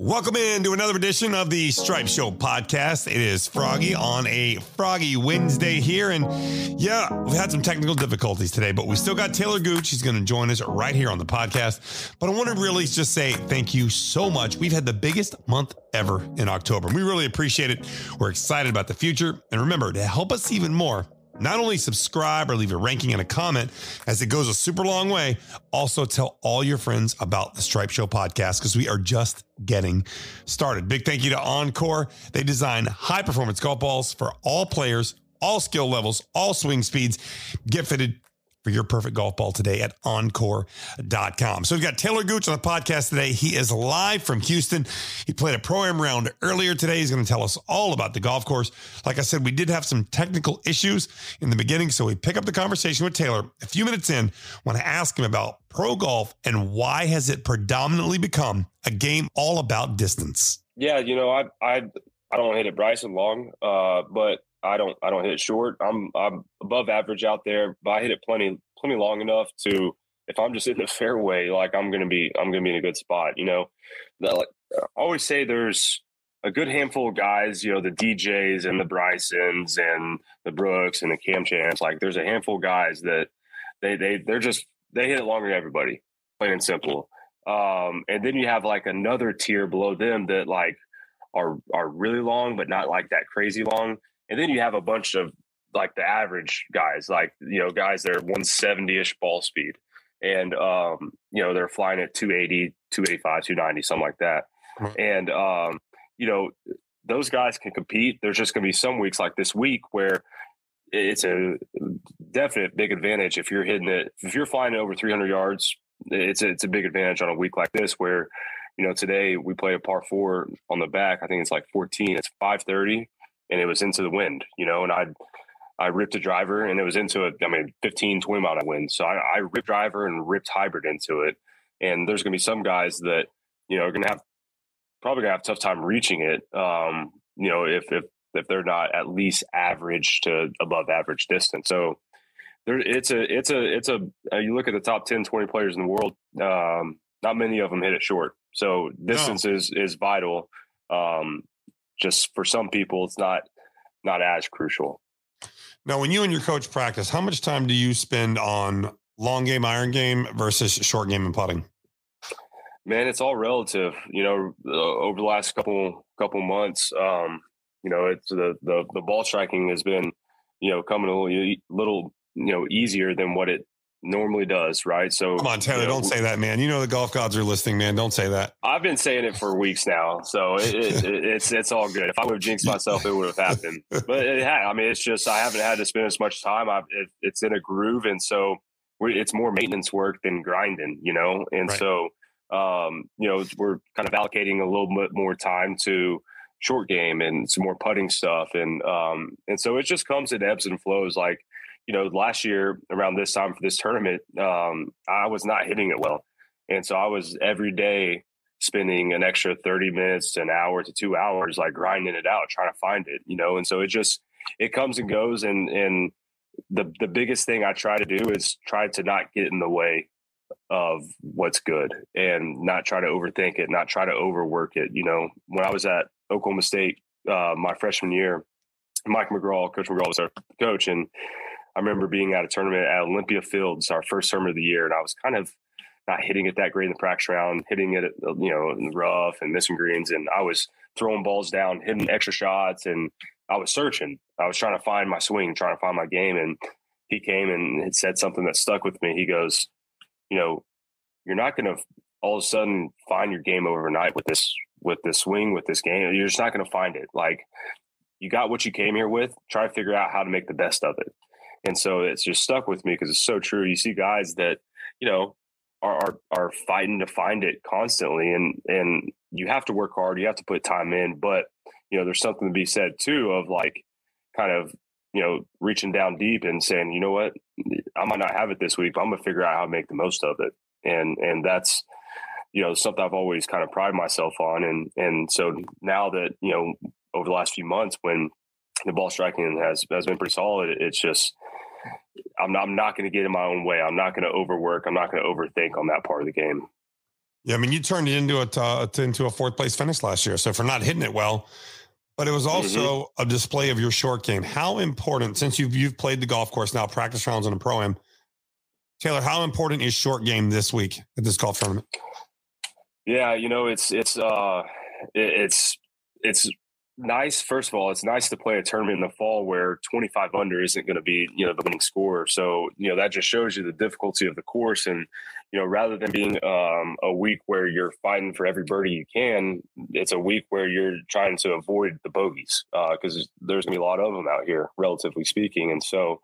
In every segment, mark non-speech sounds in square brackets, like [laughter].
Welcome in to another edition of the Stripe Show podcast. It is Froggy on a Froggy Wednesday here. And yeah, we've had some technical difficulties today, but we still got Talor Gooch. He's going to join us right here on the podcast. But I want to really just say thank you so much. We've had the biggest month ever in October. We really appreciate it. We're excited about the future. And remember, to help us even more, not only subscribe or leave a ranking and a comment, as it goes a super long way, also tell all your friends about the Stripe Show podcast because we are just getting started. Big thank you to OnCore. They design high performance golf balls for all players, all skill levels, all swing speeds. Get fitted for your perfect golf ball today at encore.com. So we've got Talor Gooch on the podcast today. He is live from Houston. He played a pro am round earlier today. He's going to tell us all about the golf course. Like I said, we did have some technical issues in the beginning. So we pick up the conversation with Talor a few minutes in. Want to ask him about pro golf and why has it predominantly become a game all about distance? Yeah, you know, I I I don't hit it Bryson long, uh, but I don't I don't hit it short. I'm I'm above average out there, but I hit it plenty plenty long enough to if I'm just in the [laughs] fairway, like I'm gonna be I'm gonna be in a good spot. You know, I always say, there's a good handful of guys. You know, the DJs and the Brysons and the Brooks and the Cam Champs. Like there's a handful of guys that they they they're just they hit it longer than everybody, plain and simple. Um, and then you have like another tier below them that like are are really long, but not like that crazy long. And then you have a bunch of like the average guys, like, you know, guys that are 170 ish ball speed. And, um, you know, they're flying at 280, 285, 290, something like that. And, um, you know, those guys can compete. There's just going to be some weeks like this week where it's a definite big advantage if you're hitting it. If you're flying over 300 yards, it's a, it's a big advantage on a week like this where, you know, today we play a par four on the back. I think it's like 14. It's 530 and it was into the wind, you know, and I I ripped a driver and it was into a, I mean, 15, 20 mile wind. So I, I ripped driver and ripped hybrid into it. And there's going to be some guys that, you know, are going to have probably going to have a tough time reaching it. Um, you know, if, if, if they're not at least average to above average distance. So there, it's a, it's a, it's a, uh, you look at the top 10, 20 players in the world. Um, not many of them hit it short. So distance no. is, is vital. Um, just for some people, it's not not as crucial. Now, when you and your coach practice, how much time do you spend on long game, iron game versus short game and putting? Man, it's all relative. You know, uh, over the last couple couple months, um, you know, it's the, the the ball striking has been, you know, coming a little little you know easier than what it normally does, right? So come on, Talor, you know, don't say that, man. You know the golf gods are listening, man. Don't say that. I've been saying it for weeks now, so it, it, [laughs] it's it's all good. If I would have jinxed myself, it would have happened. But it had. I mean, it's just I haven't had to spend as much time. I've, it, it's in a groove, and so it's more maintenance work than grinding, you know. And right. so, um, you know, we're kind of allocating a little bit more time to short game and some more putting stuff, and um, and so it just comes in ebbs and flows, like you know, last year around this time for this tournament, um, I was not hitting it well. And so I was every day spending an extra 30 minutes, an hour to two hours, like grinding it out, trying to find it, you know? And so it just, it comes and goes. And, and the, the biggest thing I try to do is try to not get in the way of what's good and not try to overthink it, not try to overwork it. You know, when I was at Oklahoma State, uh, my freshman year, Mike McGraw, Coach McGraw was our coach, and I remember being at a tournament at Olympia Fields, our first tournament of the year, and I was kind of not hitting it that great in the practice round, hitting it, uh, you know, in the rough and missing greens. And I was throwing balls down, hitting extra shots, and I was searching. I was trying to find my swing, trying to find my game. And he came and said something that stuck with me. He goes, you know, you're not going to all of a sudden find your game overnight with this with this swing with this game. You're just not going to find it. Like you got what you came here with. Try to figure out how to make the best of it. And so it's just stuck with me because it's so true. You see guys that, you know, are, are, are fighting to find it constantly and and you have to work hard, you have to put time in, but you know, there's something to be said too of like kind of, you know, reaching down deep and saying, you know what, I might not have it this week, but I'm gonna figure out how to make the most of it. And and that's you know something I've always kind of prided myself on, and and so now that you know over the last few months when the ball striking has has been pretty solid, it's just I'm not, I'm not going to get in my own way. I'm not going to overwork. I'm not going to overthink on that part of the game. Yeah, I mean, you turned it into a into a fourth place finish last year. So for not hitting it well, but it was mm-hmm. also mm-hmm. a display of your short game. How important, since you've you've played the golf course now, practice rounds in a pro am, Talor, how important is short game this week at this golf tournament? Yeah, you know, it's it's uh it's it's nice. First of all, it's nice to play a tournament in the fall where 25 under isn't going to be, you know, the winning score. So, you know, that just shows you the difficulty of the course. And, you know, rather than being um, a week where you're fighting for every birdie you can, it's a week where you're trying to avoid the bogeys because uh, there's going to be a lot of them out here, relatively speaking. And so,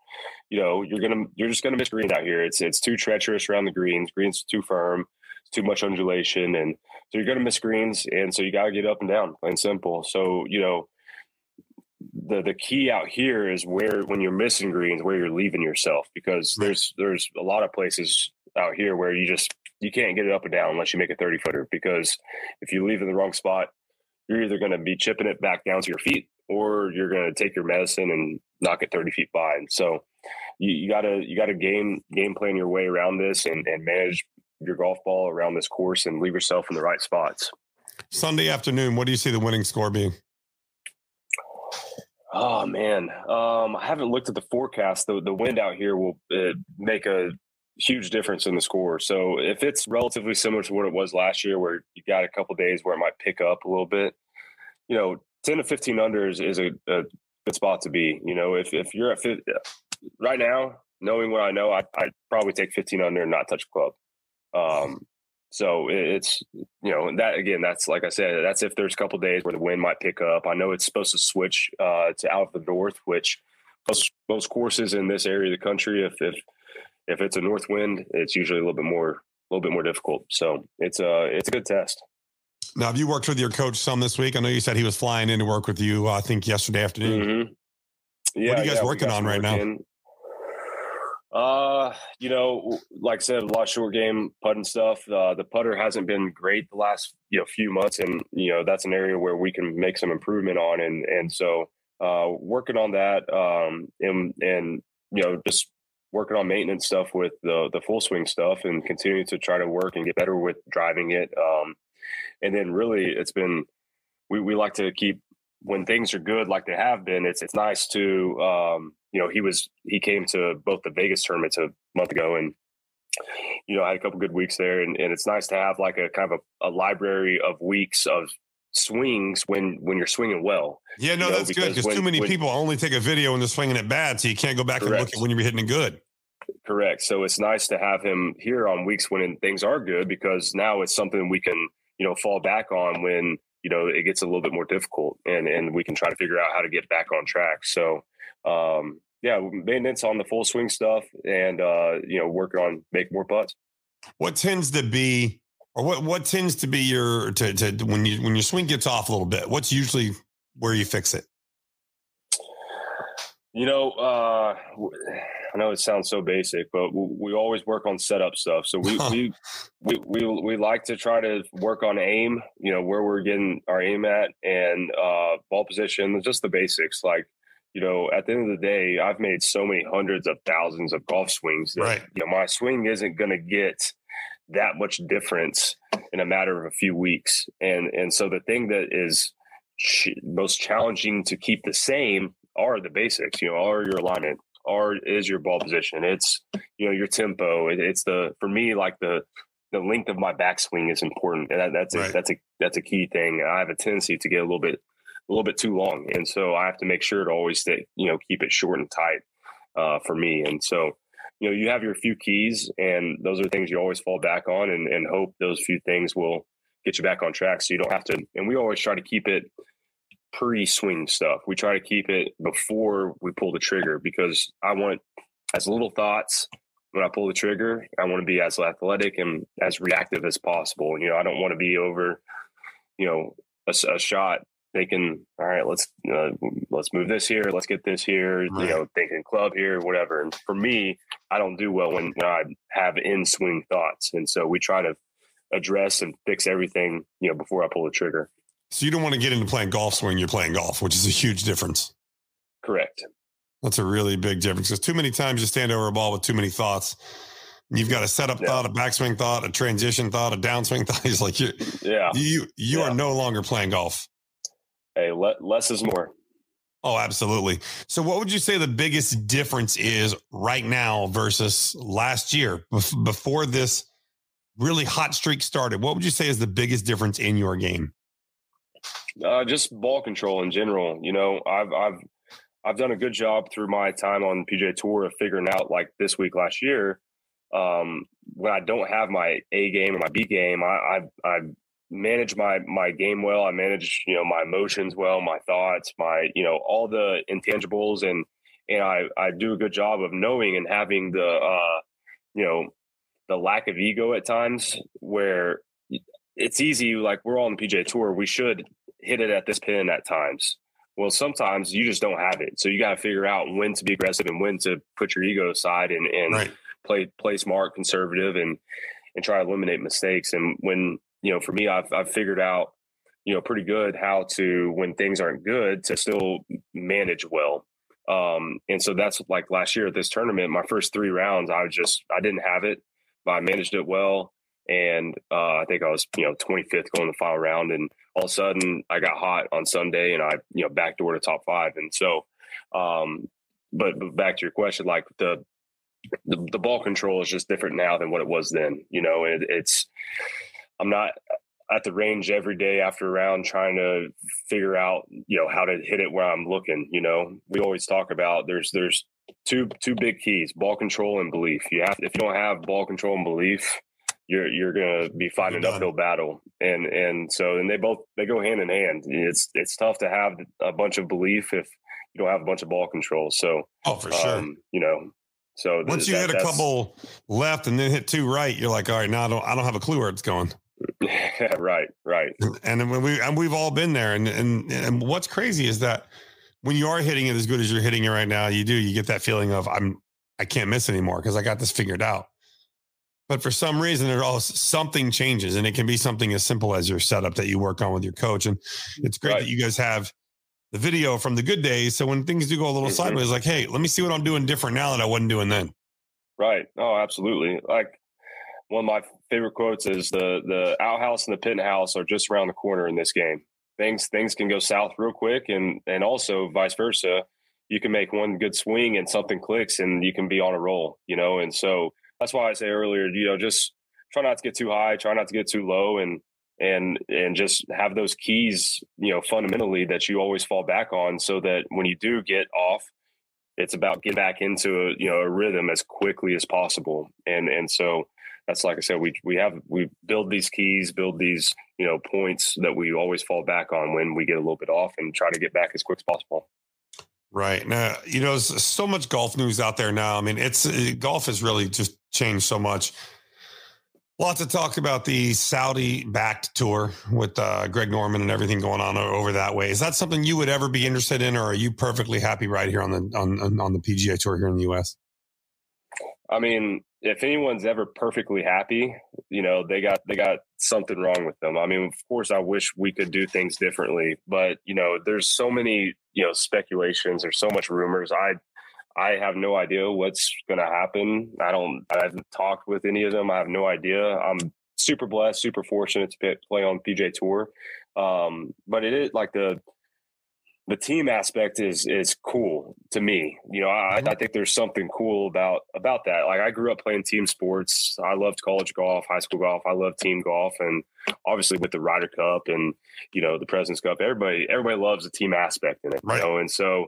you know, you're going to, you're just going to miss green out here. It's, it's too treacherous around the greens. Green's too firm too much undulation, and so you're going to miss greens, and so you got to get up and down, plain simple. So you know, the the key out here is where when you're missing greens, where you're leaving yourself, because there's there's a lot of places out here where you just you can't get it up and down unless you make a 30 footer because if you leave in the wrong spot you're either going to be chipping it back down to your feet or you're going to take your medicine and knock it 30 feet by and so you, gotta you gotta game game plan your way around this and, and manage your golf ball around this course and leave yourself in the right spots. Sunday afternoon, what do you see the winning score being? Oh man, um, I haven't looked at the forecast. The the wind out here will uh, make a huge difference in the score. So if it's relatively similar to what it was last year, where you got a couple days where it might pick up a little bit, you know, ten to fifteen under is, is a, a, good spot to be. You know, if if you're at right now, knowing what I know, I, I'd probably take fifteen under and not touch club. Um, so it's you know that again. That's like I said. That's if there's a couple days where the wind might pick up. I know it's supposed to switch uh, to out of the north, which most most courses in this area of the country, if if if it's a north wind, it's usually a little bit more a little bit more difficult. So it's a it's a good test. Now, have you worked with your coach some this week? I know you said he was flying in to work with you. Uh, I think yesterday afternoon. Mm-hmm. Yeah, what are you guys yeah, working on right now? Uh, you know, like I said, a lot of short game putting stuff. Uh, the putter hasn't been great the last you know few months, and you know that's an area where we can make some improvement on, and and so uh, working on that, um, and and you know just working on maintenance stuff with the the full swing stuff, and continuing to try to work and get better with driving it. Um, and then really, it's been we we like to keep when things are good like they have been. It's it's nice to um, you know, he was he came to both the Vegas tournaments a month ago and you know, I had a couple good weeks there and, and it's nice to have like a kind of a, a library of weeks of swings when when you're swinging well. Yeah, no, you know, that's good because too many when, people only take a video when they're swinging it bad, so you can't go back correct. and look at when you're hitting it good. Correct. So it's nice to have him here on weeks when things are good because now it's something we can you know fall back on when you know it gets a little bit more difficult and and we can try to figure out how to get back on track. So um, yeah, maintenance on the full swing stuff and uh, you know, working on make more putts. What tends to be or what what tends to be your to, to when you when your swing gets off a little bit, what's usually where you fix it? You know, uh, I know it sounds so basic, but we always work on setup stuff. So we, we, [laughs] we, we, we, like to try to work on aim, you know, where we're getting our aim at and uh, ball position, just the basics. Like you know, at the end of the day, I've made so many hundreds of thousands of golf swings that right. you know my swing isn't going to get that much difference in a matter of a few weeks. And and so the thing that is ch- most challenging to keep the same are the basics. You know, are your alignment, are is your ball position. It's you know your tempo. It, it's the for me like the the length of my backswing is important, and that, that's a, right. that's a that's a key thing. I have a tendency to get a little bit a little bit too long, and so I have to make sure to always stay, you know, keep it short and tight uh, for me. And so, you know, you have your few keys, and those are things you always fall back on, and, and hope those few things will get you back on track, so you don't have to. And we always try to keep it pre-swing stuff. We try to keep it before we pull the trigger because I want as little thoughts when I pull the trigger. I want to be as athletic and as reactive as possible. You know, I don't want to be over, you know, a, a shot thinking, all right, let's uh, let's move this here, let's get this here, you know, thinking club here, whatever. And for me, I don't do well when I have in swing thoughts, and so we try to address and fix everything, you know, before I pull the trigger. So you don't want to get into playing golf swing you're playing golf, which is a huge difference. Correct. That's a really big difference because too many times you stand over a ball with too many thoughts. You've got a setup Yeah. thought, a backswing thought, a transition thought, a downswing thought. [laughs] He's like, you, Yeah. you, you Yeah. are no longer playing golf. Hey, le- less is more. Oh, absolutely. So, what would you say the biggest difference is right now versus last year bef- before this really hot streak started? What would you say is the biggest difference in your game? Uh, just ball control in general. You know, I've I've I've done a good job through my time on PGA Tour of figuring out like this week last year. Um, when I don't have my A game or my B game, I I, I manage my my game well. I manage you know my emotions well, my thoughts, my you know all the intangibles, and and I I do a good job of knowing and having the uh, you know the lack of ego at times where it's easy. Like we're all on the PGA Tour, we should hit it at this pin at times. Well, sometimes you just don't have it. So you got to figure out when to be aggressive and when to put your ego aside and, and Right. play play smart, conservative, and and try to eliminate mistakes. And when you know, for me, I've I've figured out you know pretty good how to when things aren't good to still manage well. Um, and so that's like last year at this tournament, my first three rounds, I was just I didn't have it, but I managed it well. And uh, I think I was you know 25th going the final round, and all of a sudden I got hot on Sunday, and I you know backdoor to top five. And so, um, but, but back to your question, like the the, the ball control is just different now than what it was then. You know, it, it's I'm not at the range every day after a round trying to figure out you know how to hit it where I'm looking. You know, we always talk about there's there's two two big keys: ball control and belief. You have if you don't have ball control and belief, you're you're gonna be fighting an uphill battle. And and so and they both they go hand in hand. It's it's tough to have a bunch of belief if you don't have a bunch of ball control. So Oh, for sure. um, you know, so th- Once you that- hit a couple left and then hit two right, you're like, all right, now I don't, I don't have a clue where it's going. [laughs] right, right, [laughs] And then when we and we've all been there. And and and what's crazy is that when you are hitting it as good as you're hitting it right now, you do you get that feeling of I'm I can't miss anymore because I got this figured out. But for some reason, there all something changes, and it can be something as simple as your setup that you work on with your coach. And it's great Right. that you guys have the video from the good days. So when things do go a little Mhm. sideways, like, hey, let me see what I'm doing different now that I wasn't doing then. right. Oh, absolutely. Like one of my favorite quotes is the the outhouse and the penthouse are just around the corner in this game. Things things can go south real quick, and and also vice versa. You can make one good swing and something clicks, and you can be on a roll. You know, and so that's why I say earlier, you know, just try not to get too high, try not to get too low, and and and just have those keys, you know, fundamentally that you always fall back on, so that when you do get off, it's about getting back into a you know a rhythm as quickly as possible. And and so that's like I said, we we have we build these keys, build these you know points that we always fall back on when we get a little bit off, and try to get back as quick as possible. Right now, you know, there's so much golf news out there now. I mean, it's uh, golf has really just changed so much. Lots of talk about the Saudi-backed tour with uh, Greg Norman and everything going on over that way. Is that something you would ever be interested in, or are you perfectly happy right here on the on- on the PGA Tour here in the U.S.? I mean, if anyone's ever perfectly happy, you know, they got they got something wrong with them. I mean, of course, I wish we could do things differently, but you know, there's so many you know speculations. There's so much rumors. I I have no idea what's going to happen. I don't. I haven't talked with any of them. I have no idea. I'm super blessed, super fortunate to play on PGA Tour, um, but it is like the the team aspect is is cool to me. You know, I, I think there's something cool about about that. Like I grew up playing team sports. I loved college golf, high school golf. I love team golf, and obviously with the Ryder Cup and you know the Presidents Cup, everybody everybody loves the team aspect in it. Right. You know, and so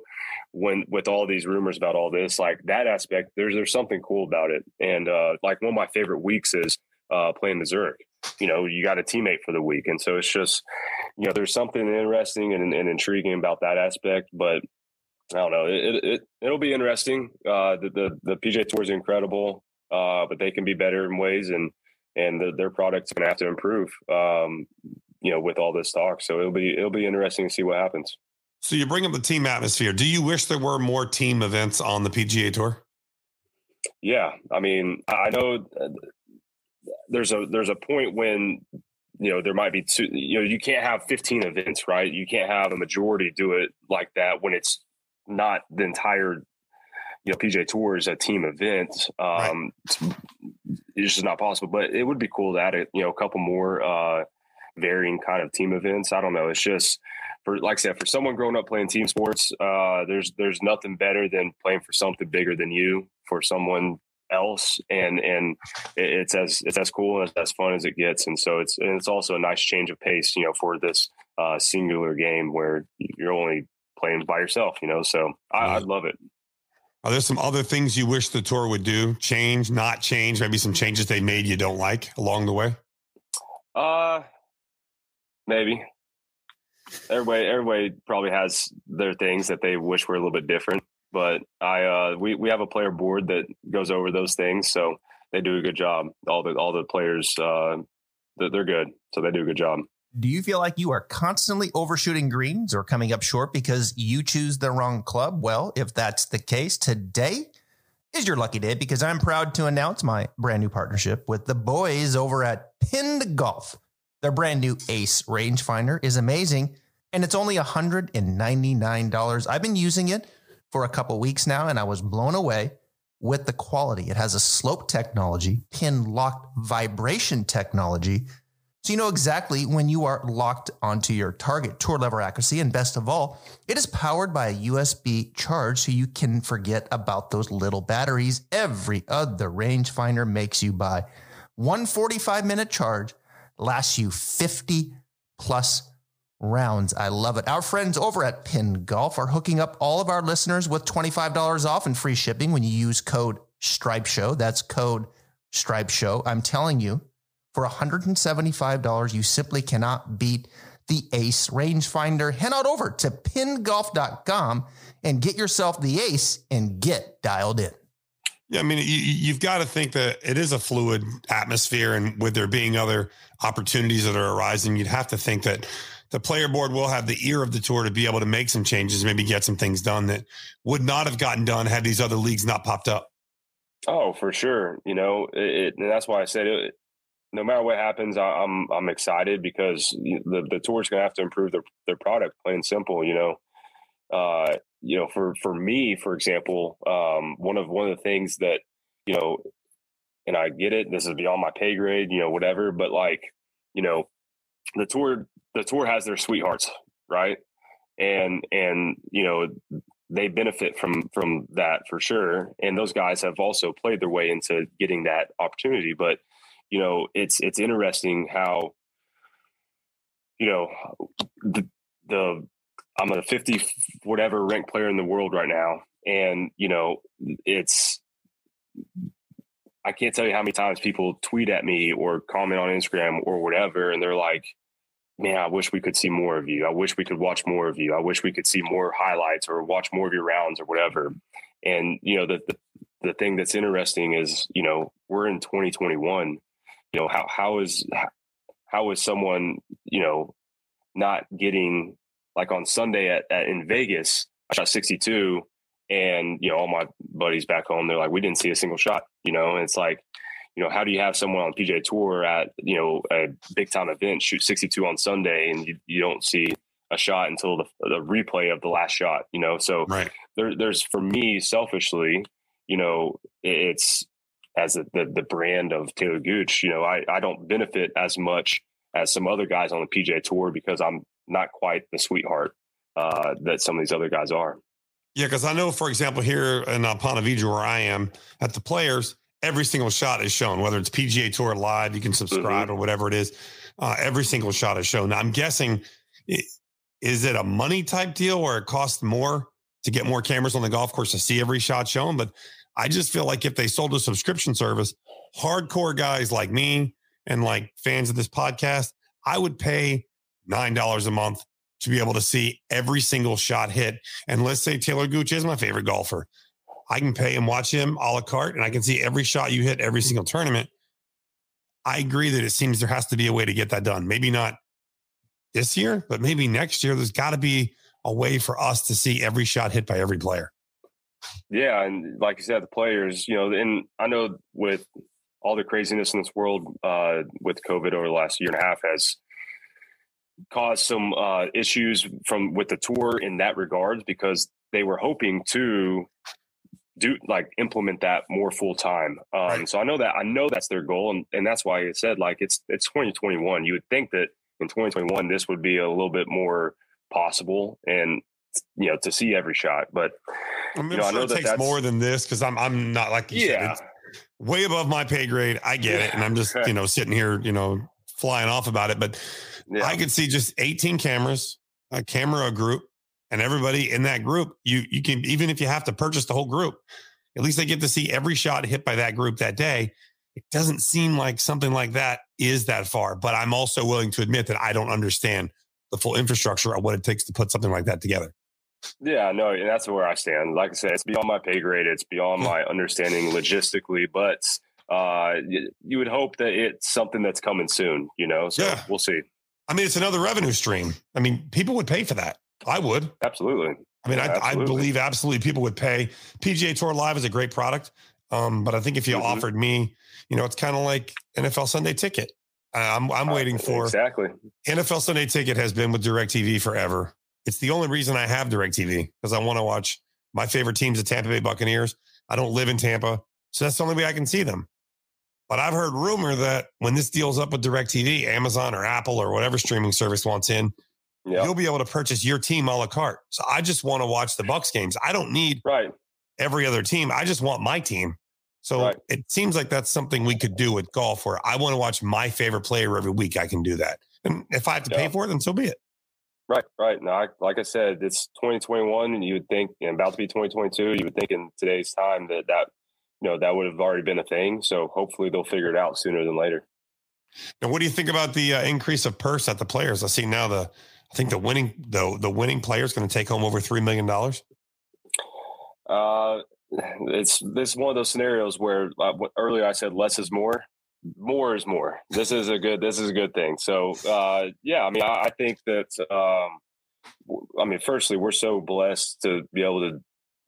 when with all these rumors about all this, like that aspect, there's there's something cool about it. And uh, like one of my favorite weeks is uh, playing the Zurich. You know, you got a teammate for the week, and so it's just you know there's something interesting and, and intriguing about that aspect. But I don't know, it, it it'll be interesting. Uh, the, the the PGA Tour is incredible, uh, but they can be better in ways, and and the, their product's going to have to improve. Um, you know, with all this talk, so it'll be it'll be interesting to see what happens. So you bring up the team atmosphere. Do you wish there were more team events on the PGA Tour? Yeah, I mean, I I know uh, there's a there's a point when you know there might be two. You know, you can't have 15 events, right? You can't have a majority do it like that when it's not the entire you know PGA Tour is a team event. Um, it's just not possible. But it would be cool to add a you know a couple more uh, varying kind of team events. I don't know. It's just for like I said, for someone growing up playing team sports, uh, there's there's nothing better than playing for something bigger than you for someone else and and it's as it's as cool and as fun as it gets. And so it's and it's also a nice change of pace you know for this uh, singular game where you're only playing by yourself you know? So I, I love it. are there some other things you wish the tour would do? Change not change maybe some changes they made you don't like along the way? Uh maybe. Everybody everybody probably has their things that they wish were a little bit different but I uh, we we have a player board that goes over those things, so they do a good job. All the all the players uh, they're good, so they do a good job. Do you feel like you are constantly overshooting greens or coming up short because you choose the wrong club? Well, if that's the case, today is your lucky day because I'm proud to announce my brand new partnership with the boys over at Pinned Golf. Their brand new Ace rangefinder is amazing and it's only $199. I've been using it for a couple weeks now, and I was blown away with the quality. It has a slope technology, pin locked vibration technology. So you know exactly when you are locked onto your target tour lever accuracy. And best of all, it is powered by a USB charge so you can forget about those little batteries every other rangefinder makes you buy. One 45 minute charge lasts you 50 plus rounds. I love it. Our friends over at Pinned Golf are hooking up all of our listeners with $25 off and free shipping when you use code Stripe Show. That's code Stripe Show. I'm telling you, for $175, you simply cannot beat the Ace rangefinder. Head out over to pinnedgolf.com and get yourself the Ace and get dialed in. Yeah, I mean, you, have got to think that it is a fluid atmosphere, and with there being other opportunities that are arising, you'd have to think that the player board will have the ear of the tour to be able to make some changes, maybe get some things done that would not have gotten done had these other leagues not popped up. Oh, for sure. You know, it, and that's why I said it. No matter what happens, I'm I'm excited because the the tour's going to have to improve their their product, plain simple. You know, uh, you know, for for me, for example, um, one of one of the things that you know, and I get it. This is beyond my pay grade. You know, whatever. But like, you know, the tour the tour has their sweethearts, right? And and you know they benefit from from that for sure. And those guys have also played their way into getting that opportunity. But you know, it's it's interesting how you know the the I'm a 50 whatever ranked player in the world right now, and you know it's I can't tell you how many times people tweet at me or comment on Instagram or whatever, and they're like, man, I wish we could see more of you. I wish we could watch more of you. I wish we could see more highlights or watch more of your rounds or whatever. And, you know, the, the, the thing that's interesting is, you know, we're in 2021, you know, how, how is, how is someone, you know, not getting like on Sunday at, at in Vegas, I shot 62 and, you know, all my buddies back home, they're like, we didn't see a single shot, you know, and it's like, you know, how do you have someone on PGA Tour at you know a big time event shoot 62 on Sunday and you, you don't see a shot until the, the replay of the last shot? You know, so right. there, there's for me selfishly, you know, it's as a, the the brand of Talor Gooch. You know, I I don't benefit as much as some other guys on the PGA Tour because I'm not quite the sweetheart uh, that some of these other guys are. Yeah, because I know, for example, here in uh, Ponte Vedra, where I am at the Players, every single shot is shown, whether it's PGA Tour Live, you can subscribe mm-hmm. or whatever it is. Uh, every single shot is shown. Now, I'm guessing, is it a money type deal where it costs more to get more cameras on the golf course to see every shot shown? But I just feel like if they sold a subscription service, hardcore guys like me and like fans of this podcast, I would pay $9 a month to be able to see every single shot hit. And let's say Talor Gooch is my favorite golfer. I can pay and watch him a la carte and I can see every shot you hit every single tournament. I agree that it seems there has to be a way to get that done. Maybe not this year, but maybe next year. There's got to be a way for us to see every shot hit by every player. Yeah. And like you said, the players, you know, and I know with all the craziness in this world uh, with COVID over the last year and a half has caused some uh, issues from with the tour in that regards because they were hoping to do like implement that more full time. Um, Right. So I know that I know that's their goal, and, and that's why I said like it's it's 2021. You would think that in 2021 this would be a little bit more possible, and you know to see every shot. But I mean, You know, I I'm know it that takes more than this because I'm I'm not like you said, yeah, it's way above my pay grade. I get it, and I'm just [laughs] you know sitting here you know flying off about it, but yeah, I could see just 18 cameras, a camera group, and everybody in that group. You you can even if you have to purchase the whole group, at least they get to see every shot hit by that group that day. It doesn't seem like something like that is that far, but I'm also willing to admit that I don't understand the full infrastructure of what it takes to put something like that together. Yeah, no, and that's where I stand. Like I said, it's beyond my pay grade. It's beyond my understanding logistically, but uh, you would hope that it's something that's coming soon. You know, so Yeah. we'll see. I mean, it's another revenue stream. I mean, people would pay for that. I would. Absolutely. I mean, I, I Absolutely. believe absolutely people would pay. PGA Tour Live is a great product, um, but I think if you Mhm. offered me, you know, it's kind of like NFL Sunday Ticket. Uh, I'm I'm waiting for exactly. NFL Sunday Ticket has been with DirecTV forever. It's the only reason I have DirecTV because I want to watch my favorite teams, the Tampa Bay Buccaneers. I don't live in Tampa, so that's the only way I can see them. But I've heard rumor that when this deal's up with DirecTV, Amazon or Apple or whatever streaming service wants in, Yeah. you'll be able to purchase your team a la carte. So I just want to watch the Bucs games. I don't need Right. every other team. I just want my team. So Right. it seems like that's something we could do with golf where I want to watch my favorite player every week. I can do that. And if I have to pay for it, then so be it. Right. Right. No, I, like I said, it's 2021, and you would think, and about to be 2022. You would think in today's time that that you know that would have already been a thing. So hopefully they'll figure it out sooner than later. Now, what do you think about the uh, increase of purse at the players? I see now the, I think the winning the the winning player is going to take home over three million dollars. Uh, it's this one of those scenarios where uh, earlier I said less is more. More is more. This is a good. This is a good thing. So, uh, yeah, I mean, I, I think that. Um, I mean, firstly, we're so blessed to be able to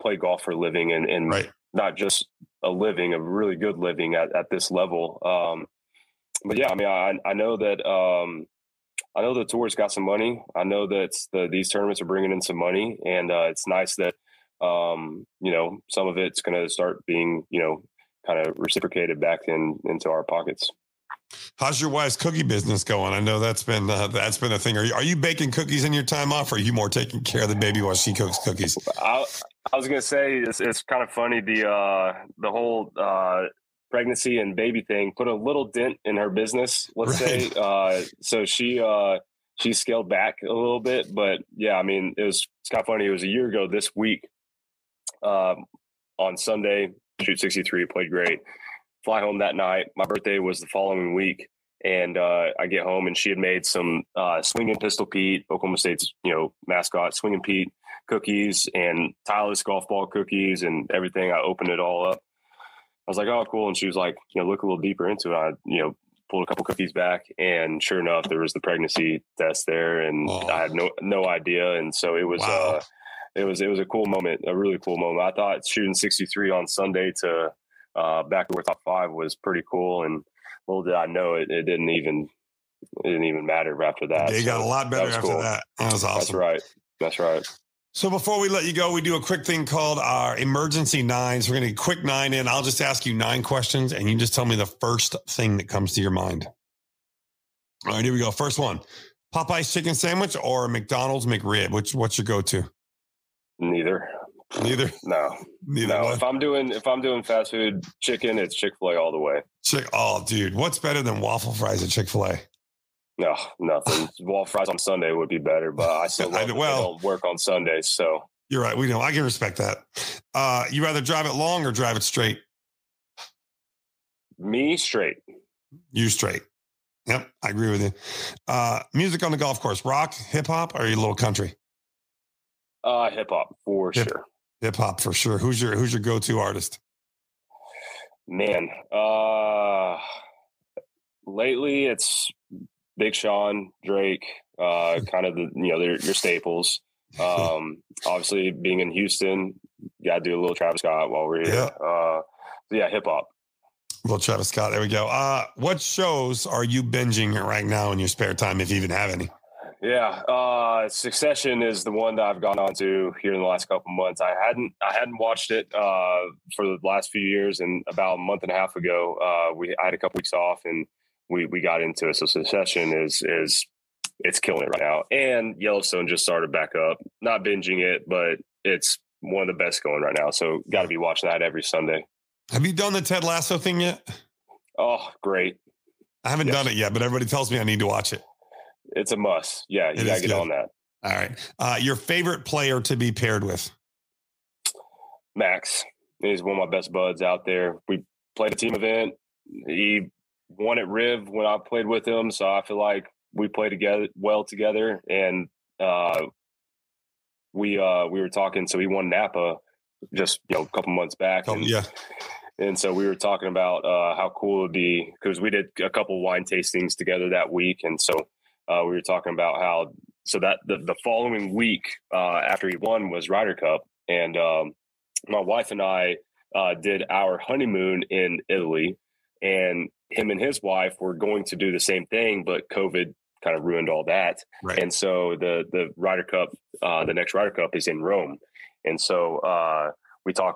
play golf for a living, and, and Right. Not just a living, a really good living at, at this level. Um, but yeah, I mean, I, I know that um, I know the tour's got some money. I know that the, these tournaments are bringing in some money, and uh, it's nice that um, you know some of it's going to start being you know kind of reciprocated back in into our pockets. How's your wife's cookie business going? I know that's been uh, that's been a thing. Are you, are you baking cookies in your time off, or are you more taking care of the baby while she cooks cookies? I, I was gonna say it's, it's kind of funny the uh, the whole uh, pregnancy and baby thing put a little dent in her business. Let's Right. say uh, so she uh, she scaled back a little bit, but yeah, I mean it was it's kind of funny. It was a year ago this week um, on Sunday. Shoot sixty three, played great. Fly home that night. My birthday was the following week. And uh, I get home and she had made some uh, swinging pistol Pete, Oklahoma State's you know mascot, swinging Pete cookies and Titleist golf ball cookies and everything. I opened it all up. I was like, oh, cool. And she was like, you know, look a little deeper into it. I, you know, pulled a couple cookies back and sure enough, there was the pregnancy test there and Oh. I had no, no idea. And so it was, Wow. uh, it was, it was a cool moment, a really cool moment. I thought shooting 63 on Sunday to, uh, back to top five was pretty cool. And little did I know it, it didn't even, it didn't even matter after that. They got a lot better was after cool. that. That was That's right. That's right. So before we let you go, we do a quick thing called our emergency nines. We're going to get quick nine in. I'll just ask you nine questions, and you just tell me the first thing that comes to your mind. All right, here we go. First one: Popeye's chicken sandwich or McDonald's McRib? Which what's your go-to? Neither. Neither. No. Neither no. one. If I'm doing if I'm doing fast food chicken, it's Chick Fil A all the way. Chick. Oh, dude, what's better than waffle fries at Chick Fil A? No, nothing. [laughs] Wall fries on Sunday would be better, but I still [laughs] love they well- don't work on Sundays. So You're right. We know. I can respect that. Uh, you rather drive it long or drive it straight? me straight. You straight. Yep, I agree with you. Uh, music on the golf course: rock, hip hop, or you a little country? Uh hip hop for Hip- sure. Hip hop for sure. Who's your Who's your go to artist? Man. Uh lately it's Big Sean, Drake, uh [laughs] kind of the you know, your staples. Um obviously being in Houston, gotta do a little Travis Scott while we're here. Yeah. Uh yeah, hip hop. Little Travis Scott. There we go. Uh, what shows are you binging right now in your spare time, if you even have any? Yeah, uh, Succession is the one that I've gone on to here in the last couple months. I hadn't I hadn't watched it uh, for the last few years, and about a month and a half ago, uh, we I had a couple weeks off, and we we got into it. So Succession is is it's killing it right now, and Yellowstone just started back up. Not binging it, but it's one of the best going right now. So got to be watching that every Sunday. Have you done the Ted Lasso thing yet? Oh, great! I haven't Yes. done it yet, but everybody tells me I need to watch it. It's a must. Yeah, you It gotta get good. on that. All right. Uh, your favorite player to be paired with? Max is one of my best buds out there. We played a team event. He won at Riv when I played with him, so I feel like we play together well together. And uh, we uh, we were talking. So he won Napa just you know a couple months back, Oh, and, yeah. and so we were talking about uh, how cool it would be because we did a couple wine tastings together that week, and so uh, we were talking about how so that the, the following week uh, after he won was Ryder Cup, and um, my wife and I uh, did our honeymoon in Italy, and him and his wife were going to do the same thing, but COVID kind of ruined all that. Right. And so the the Ryder Cup, uh, the next Ryder Cup is in Rome, and so uh, we talk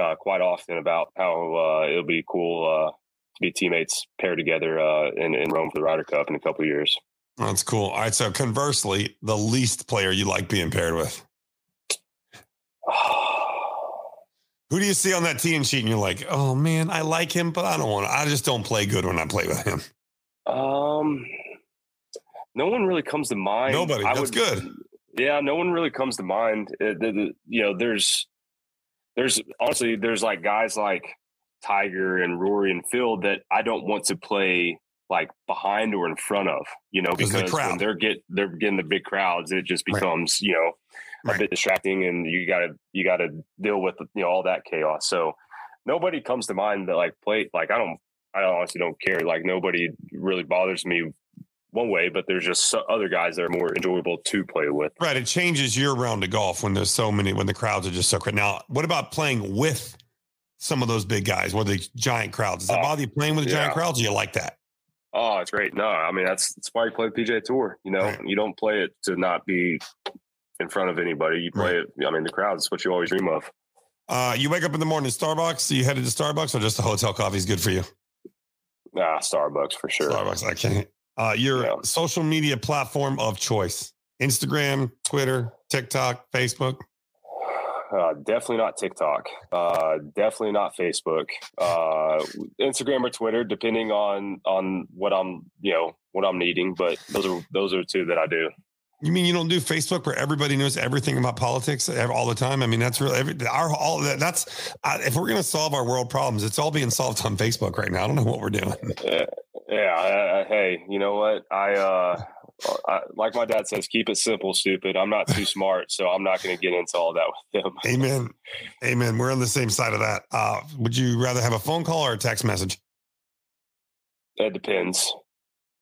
uh, quite often about how uh, it'll be cool uh, to be teammates paired together uh, in, in Rome for the Ryder Cup in a couple of years. That's cool. All right. So conversely, the least player you like being paired with. Who do you see on that team sheet and you're like, oh man, I like him, but I don't want to. I just don't play good when I play with him. Um, no one really comes to mind. Nobody. I That's good. Yeah, no one really comes to mind. Uh, the, the, you know, there's, there's honestly, there's like guys like Tiger and Rory and Phil that I don't want to play like behind or in front of. You know, 'Cause of the because when they're get they're getting the big crowds, it just Right. becomes you know a Right. bit distracting, and you got to you got to deal with you know all that chaos. So nobody comes to mind that like play like I don't I honestly don't care. Like nobody really bothers me one way, but there's just other guys that are more enjoyable to play with. Right. It changes your round of golf when there's so many, when the crowds are just so crowded. Now, what about playing with some of those big guys, with the giant crowds? Does that Oh, bother you playing with the giant crowds? Or you like that? Oh, it's great. No, I mean that's that's why you play the PGA Tour. You know, Right. you don't play it to not be in front of anybody. You play it. I mean, the crowd is what you always dream of. Uh, you wake up in the morning, at Starbucks. You headed to Starbucks, or just a hotel coffee is good for you? Ah, Starbucks for sure. Starbucks. I can't. Uh, your Yeah. social media platform of choice: Instagram, Twitter, TikTok, Facebook. Uh, definitely not TikTok. Uh, definitely not Facebook. Uh, Instagram or Twitter, depending on on what I'm you know what I'm needing. But those are those are two that I do. You mean you don't do Facebook where everybody knows everything about politics all the time? I mean, that's really every, our all that. That's uh, if we're going to solve our world problems, it's all being solved on Facebook right now. I don't know what we're doing. Uh, [laughs] yeah. Uh, hey, you know what? I, uh, I like my dad says, keep it simple, stupid. I'm not too smart, so I'm not going to get into all that with him. [laughs] Amen. Amen. We're on the same side of that. Uh, would you rather have a phone call or a text message? That depends.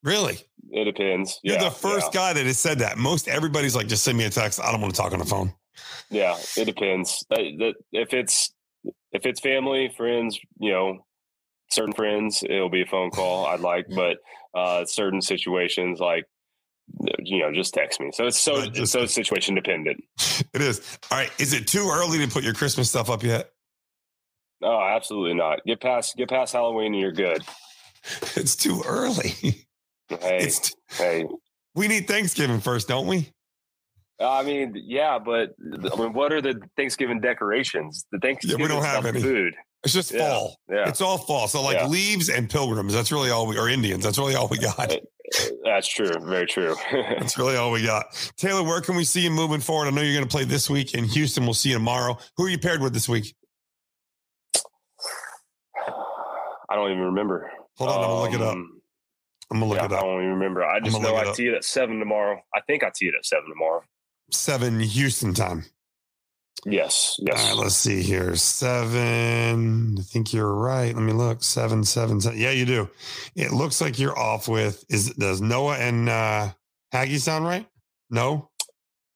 Really? It depends. You're yeah, the first yeah. guy that has said that. Most everybody's like, just send me a text. I don't want to talk on the phone. Yeah, it depends. Uh, If it's if it's family, friends, you know, certain friends, it'll be a phone call. I'd like, [laughs] but uh, certain situations, like you know, just text me. So it's so just- it's so situation dependent. It is. All right. Is it too early to put your Christmas stuff up yet? Oh, absolutely not. Get past get past Halloween and you're good. [laughs] It's too early. Hey, It's hey. we need Thanksgiving first, don't we? Uh, I mean, yeah, but I mean, what are the Thanksgiving decorations? The Thanksgiving we don't have any. food. It's just Yeah. fall. Yeah, It's all fall. So like Yeah. leaves and pilgrims. That's really all we or Indians. That's really all we got. Uh, uh, that's true. Very true. [laughs] That's really all we got. Talor, where can we see you moving forward? I know you're going to play this week in Houston. We'll see you tomorrow. Who are you paired with this week? I don't even remember. Hold on, I'm gonna look it up. Um, I'm gonna look yeah, it I don't even remember. I just know I up. tee it at seven tomorrow. I think I tee it at seven tomorrow. Seven Houston time. Yes, All yes. right, let's see here. Seven. I think you're right. Let me look. Seven, seven, seven. Yeah, you do. It looks like you're off with is does Noh and uh Hagy sound right? No?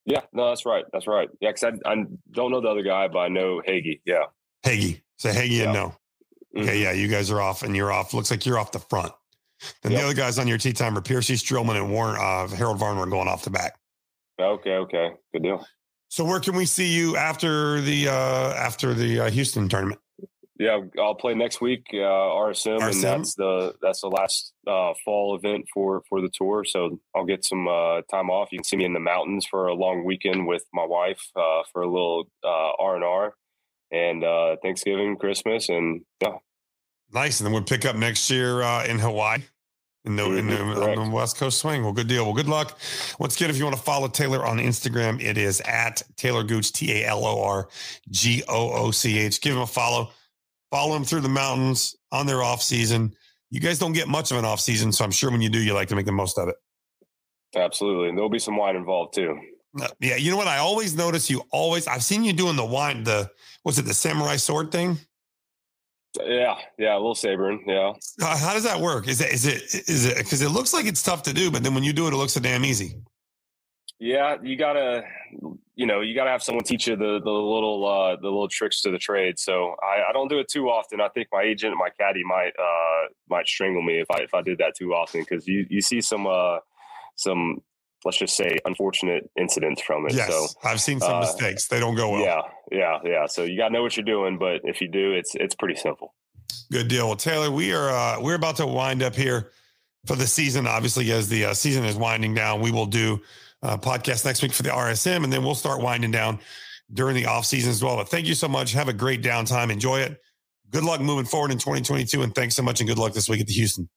yeah, no, that's right. That's right. Yeah, because I, I don't know the other guy, but I know Hagy. Yeah. Hagy. Say Hagy Yeah. and no. Okay, Mhm. yeah, you guys are off and you're off. Looks like you're off the front. Then Yep. the other guys on your tee time are Piercy Streelman and Warren uh, Harold Varner going off the back. Okay, okay, good deal. So where can we see you after the uh, after the uh, Houston tournament? Yeah, I'll play next week, uh, RSM, RSM? and that's the that's the last uh, fall event for for the tour. So I'll get some uh, time off. You can see me in the mountains for a long weekend with my wife uh, for a little R and R, and uh, Thanksgiving, Christmas, and yeah, Nice, and then we'll pick up next year uh, in Hawaii. In the, in the, the West Coast swing. Well, good deal. Well, good luck. Once again, if you want to follow Talor on Instagram, it is at Talor Gooch, T A L O R G O O C H. Give him a follow. Follow him through the mountains on their off season. You guys don't get much of an off season, so I'm sure when you do, you like to make the most of it. absolutely. And there'll be some wine involved too. Uh, Yeah, you know what? I always notice you always. I've seen you doing the wine. The was it? The samurai sword thing. Yeah, yeah, a little sabering. Yeah. Uh, how does that work? Is it is it is it because it looks like it's tough to do, but then when you do it, it looks so damn easy. Yeah, you gotta, you know, you gotta have someone teach you the the little uh, the little tricks to the trade. So I, I don't do it too often. I think my agent, my caddy, might uh, might strangle me if I if I did that too often because you you see some uh, some let's just say unfortunate incidents from it. Yes, So I've seen some uh, mistakes. They don't go well. yeah, yeah, yeah. So you gotta know what you're doing, but if you do, it's it's pretty simple. Good deal. Well, Talor, we are uh, we're about to wind up here for the season. Obviously, as the uh, season is winding down, we will do a podcast next week for the RSM, and then we'll start winding down during the off season as well. But thank you so much. Have a great downtime. Enjoy it. Good luck moving forward in 2022, and thanks so much, and good luck this week at the Houston.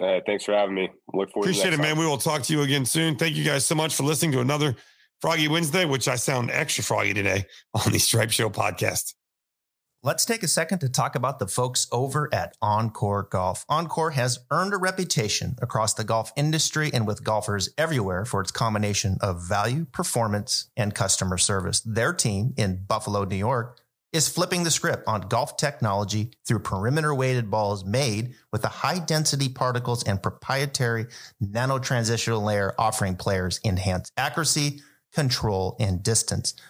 Uh, thanks for having me. Look forward. Appreciate to it, next man. We will talk to you again soon. Thank you guys so much for listening to another Froggy Wednesday, which I sound extra froggy today [laughs] on the Stripe Show podcast. Let's take a second to talk about the folks over at OnCore Golf. OnCore has earned a reputation across the golf industry and with golfers everywhere for its combination of value, performance, and customer service. Their team in Buffalo, New York is flipping the script on golf technology through perimeter weighted balls made with the high density particles and proprietary nano transitional layer offering players enhanced accuracy, control, and distance.